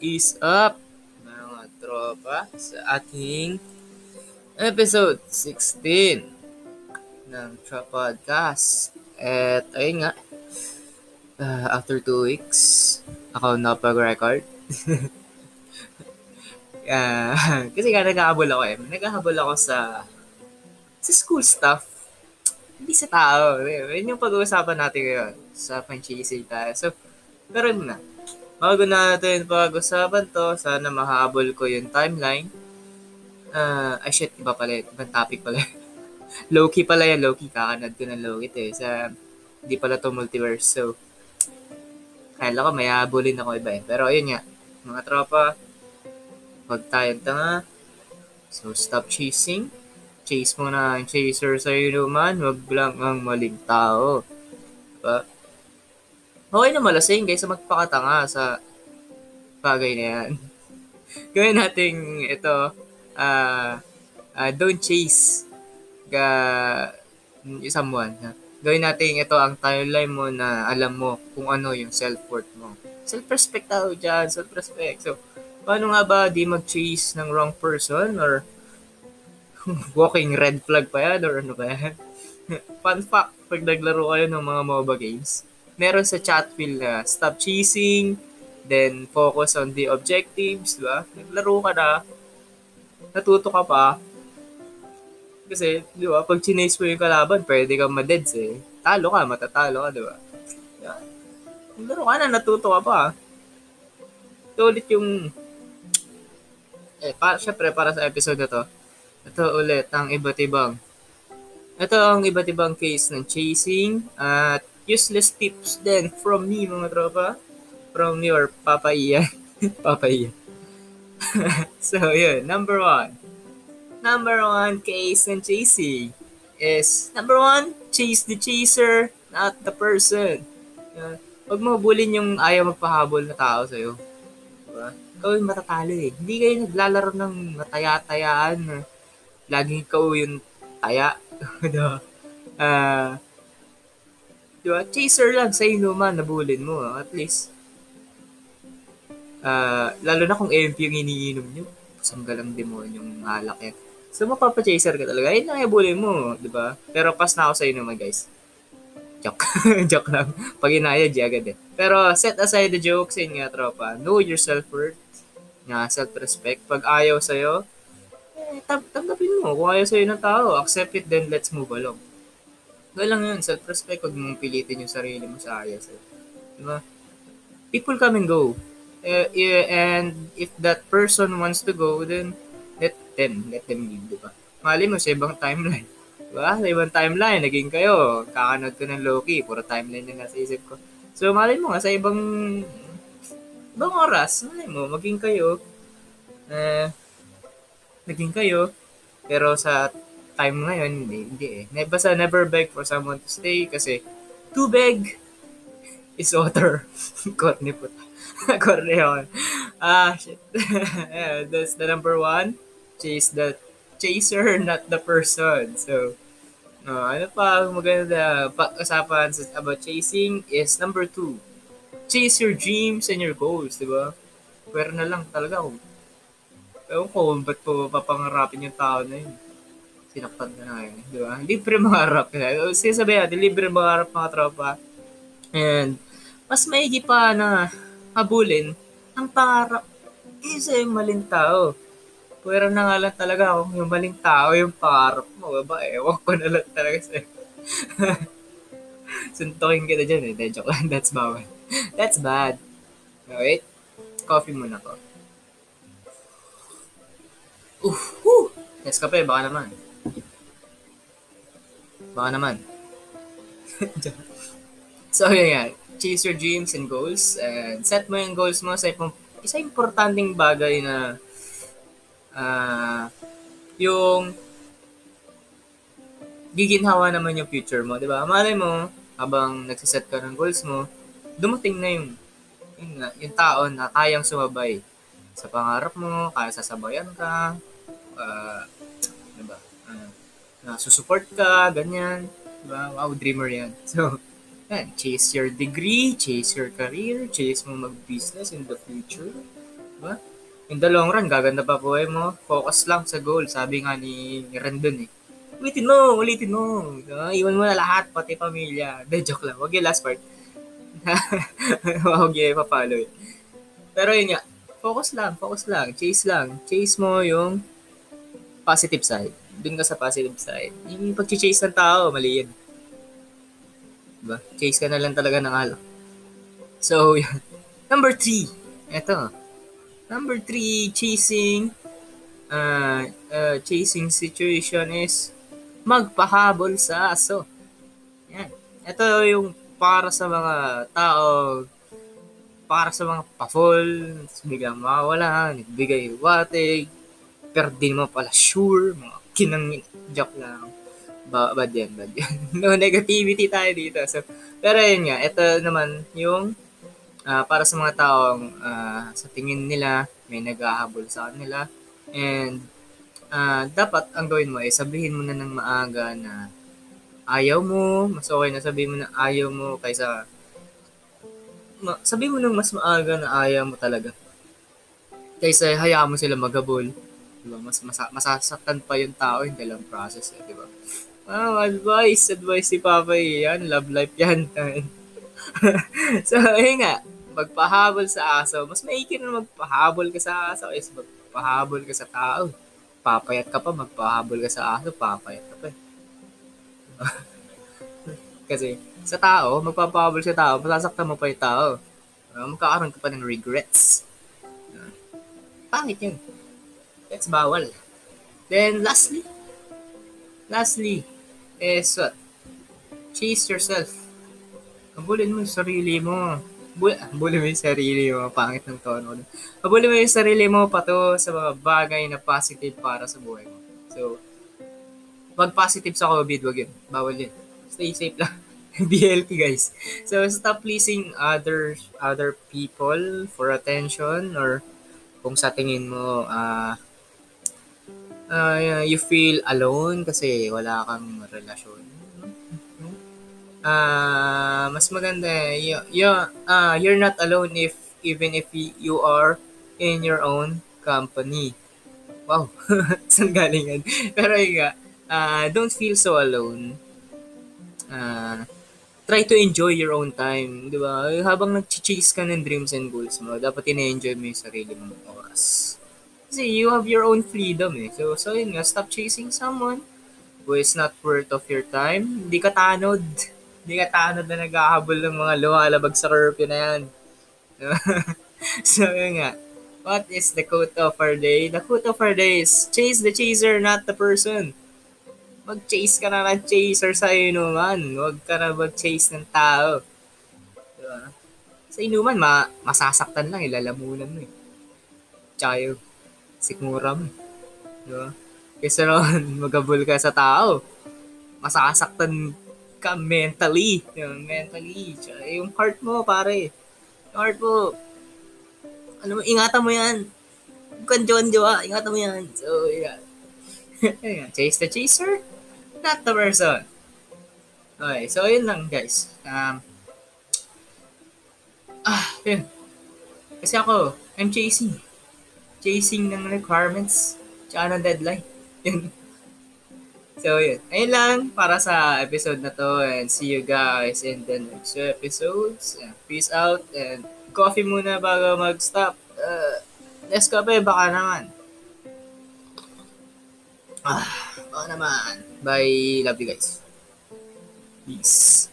Is up, mga tropa, sa ating episode 16 ng Trap Podcast. At ayun nga, uh, after two weeks, ako napag-record. uh, kasi nga naghahabol ako eh. Naghahabol ako sa sa school stuff. Hindi sa tao. Yun yung pag-uusapan natin ngayon sa franchising tayo. So, pero na Bago natin pag-usapan to, sana mahabol ko yung timeline. Uh, ay shit, iba pala, ibang topic pala. low-key pala yan, low-key. Kakanad ko ng low-key eh. Sa, hindi pala to multiverse. So, kaya ko may habulin ako iba eh. Pero ayun nga, mga tropa, huwag tayong tanga. So, stop chasing. Chase mo na ang chaser sa inuman. Huwag lang ang maling tao. Diba? Okay na malasing guys sa magpakatanga sa bagay na yan. Gawin natin ito, uh, uh, don't chase ka someone. Ha? Gawin natin ito ang timeline mo na alam mo kung ano yung self-worth mo. Self-respect tao dyan, self-respect. So, paano nga ba di mag-chase ng wrong person or walking red flag pa yan or ano ba yan? Fun fact, pag naglaro kayo ng mga MOBA games, meron sa chat field na stop chasing, then focus on the objectives, di ba? Naglaro ka na, natuto ka pa. Kasi, di ba, pag chinase mo yung kalaban, pwede kang madeds eh. Talo ka, matatalo ka, di ba? Yan. Naglaro ka na, natuto ka pa. Ito ulit yung, eh, pa, syempre, para sa episode na to, ito ulit ang iba't ibang ito ang iba't ibang case ng chasing at useless tips then from me, mga tropa. From your Papa Ian. Papa Ian. so, yun. Number one. Number one case ng chasing is, number one, chase the chaser, not the person. Uh, huwag mo bulin yung ayaw magpahabol na tao sa'yo. Diba? Ikaw yung matatalo eh. Hindi kayo naglalaro ng mataya-tayaan. Laging ikaw yung taya. uh, Di ba? Chaser lang sa inuman, nabulin mo. At least. Uh, lalo na kung MP yung iniinom nyo. Sanggalang demonyong alak yan. So, mapapa-chaser ka talaga. Ayun lang ibulin mo, di ba? Pero pas na ako sa inuman, guys. Joke. Joke lang. Pag inaya, di agad eh. Pero set aside the jokes, yun nga, tropa. Know your self-worth. Nga, self-respect. Pag ayaw sa'yo, eh, tanggapin mo. Kung ayaw sa'yo ng tao, accept it, then let's move along. Gano'n lang yun, self-respect, huwag mong pilitin yung sarili mo sa ayos. Eh. Diba? People come and go. Uh, and if that person wants to go, then let them, let them leave, diba? Mali mo sa ibang timeline. Diba? Sa ibang timeline, naging kayo, kakanod ko ng Loki, puro timeline na nasa isip ko. So, mali mo nga, sa ibang, ibang oras, mali mo, maging kayo, eh, naging kayo, pero sa time ngayon, hindi, hindi eh. Basta never beg for someone to stay kasi to beg is water. Korne po. Korne yun. Ah, shit. that's the number one. Chase the chaser, not the person. So, no, ano pa maganda pag-usapan about chasing is number two. Chase your dreams and your goals, di ba? Pero na lang talaga ako. Ewan ko, ba't po papangarapin yung tao na yun? Sinaktan ka na ngayon. Di ba? Libre harap ka. Sinasabi natin, libre harap mga tropa. And, mas maigi pa na habulin ang pangarap isa yung maling tao. Pero na nga lang talaga kung yung maling tao yung pangarap mo. Ba, ewan ko na lang talaga sa'yo. Suntokin kita dyan eh. Joke lang. That's bawal. That's bad. Wait. Coffee muna ko. Oof. Whew. Yes. Baka naman. Baka naman. so, yun nga. Chase your dreams and goals. And set mo yung goals mo sa ipong, isa importanteng bagay na uh, yung giginhawa naman yung future mo, di ba? Malay mo, habang nagsiset ka ng goals mo, dumating na yung, yung, yung tao na kayang sumabay sa pangarap mo, kaya sasabayan ka, uh, na susupport ka, ganyan. Diba? Wow, dreamer yan. So, Yan, chase your degree, chase your career, chase mo mag-business in the future. Diba? In the long run, gaganda pa po mo. Focus lang sa goal. Sabi nga ni, Randon eh. Ulitin mo, ulitin mo. Uh, iwan mo na lahat, pati pamilya. De, joke lang. Huwag yung last part. Huwag yung ipapalo eh. Pero yun nga, focus lang, focus lang, chase lang. Chase mo yung positive side. Doon ka sa positive side. Yung pag-chase ng tao, mali yan. Diba? Chase ka na lang talaga ng alak. So, yun. Number three. Ito. Number three, chasing uh, uh, chasing situation is magpahabol sa aso. Yan. Ito yung para sa mga tao para sa mga pa-fall, biglang mawala, nagbigay watig, pero di mo pala sure, mga kinang joke lang ba bad yan, bad yan. no negativity tayo dito. So, pero yun nga, ito naman yung uh, para sa mga taong uh, sa tingin nila may naghahabol sa kanila and uh, dapat ang gawin mo ay sabihin mo na ng maaga na ayaw mo, mas okay na sabihin mo na ayaw mo kaysa ma- sabihin mo nang mas maaga na ayaw mo talaga. Kaysa hayaan mo sila maghabol. Diba? Mas masa- masasaktan pa yung tao the long process, eh, di ba? Ah, advice, advice si Papa yan. Love life yan. so, ayun nga. Magpahabol sa aso. Mas maiki na magpahabol ka sa aso is magpahabol ka sa tao. Papayat ka pa, magpahabol ka sa aso, papayat ka pa. Kasi sa tao, magpapahabol sa tao, masasaktan mo pa yung tao. Uh, magkakaroon ka pa ng regrets. Uh, pangit yun. That's bawal. Then, lastly, lastly, is what? Chase yourself. Habulin mo yung sarili mo. Habulin mo yung sarili mo. Pangit ng tono. Habulin mo yung sarili mo pato sa mga bagay na positive para sa buhay mo. So, pag positive sa COVID, wag yun. Bawal yun. Stay safe lang. Be healthy, guys. So, stop pleasing other other people for attention or kung sa tingin mo, ah, uh, uh, you feel alone kasi wala kang relasyon. Uh, mas maganda you, you, uh, you're not alone if even if you are in your own company. Wow, saan galing yan? Pero yun uh, don't feel so alone. Uh, try to enjoy your own time, di ba? Habang nag-chase ka ng dreams and goals mo, dapat ina-enjoy mo yung sarili mong oras. Kasi you have your own freedom eh. So, so yun nga, stop chasing someone who is not worth of your time. Hindi ka tanod. Hindi ka tanod na naghahabol ng mga lumalabag sa curfew na yan. so, yun nga. What is the quote of our day? The quote of our day is, chase the chaser, not the person. Mag-chase ka na ng chaser sa inuman. Huwag ka na mag-chase ng tao. Diba? Sa inuman, ma masasaktan lang, ilalamunan mo eh. Yung sikmura mo. Di ba? Kaysa naman magabol ka sa tao, masasaktan ka mentally. Yung mentally. Tsaka yung heart mo, pare. Yung heart mo, ano mo, ingatan mo yan. Huwag jowa, ingatan mo yan. So, yeah. Chase the chaser, not the person. Okay, so yun lang guys. Um, ah, yun. Kasi ako, I'm chasing chasing ng requirements tsaka ng deadline. So, yun. Ayun lang para sa episode na to and see you guys in the next episodes. Peace out and coffee muna bago mag-stop. Uh, Nescafe, baka naman. Ah, baka naman. Bye. Love you guys. Peace.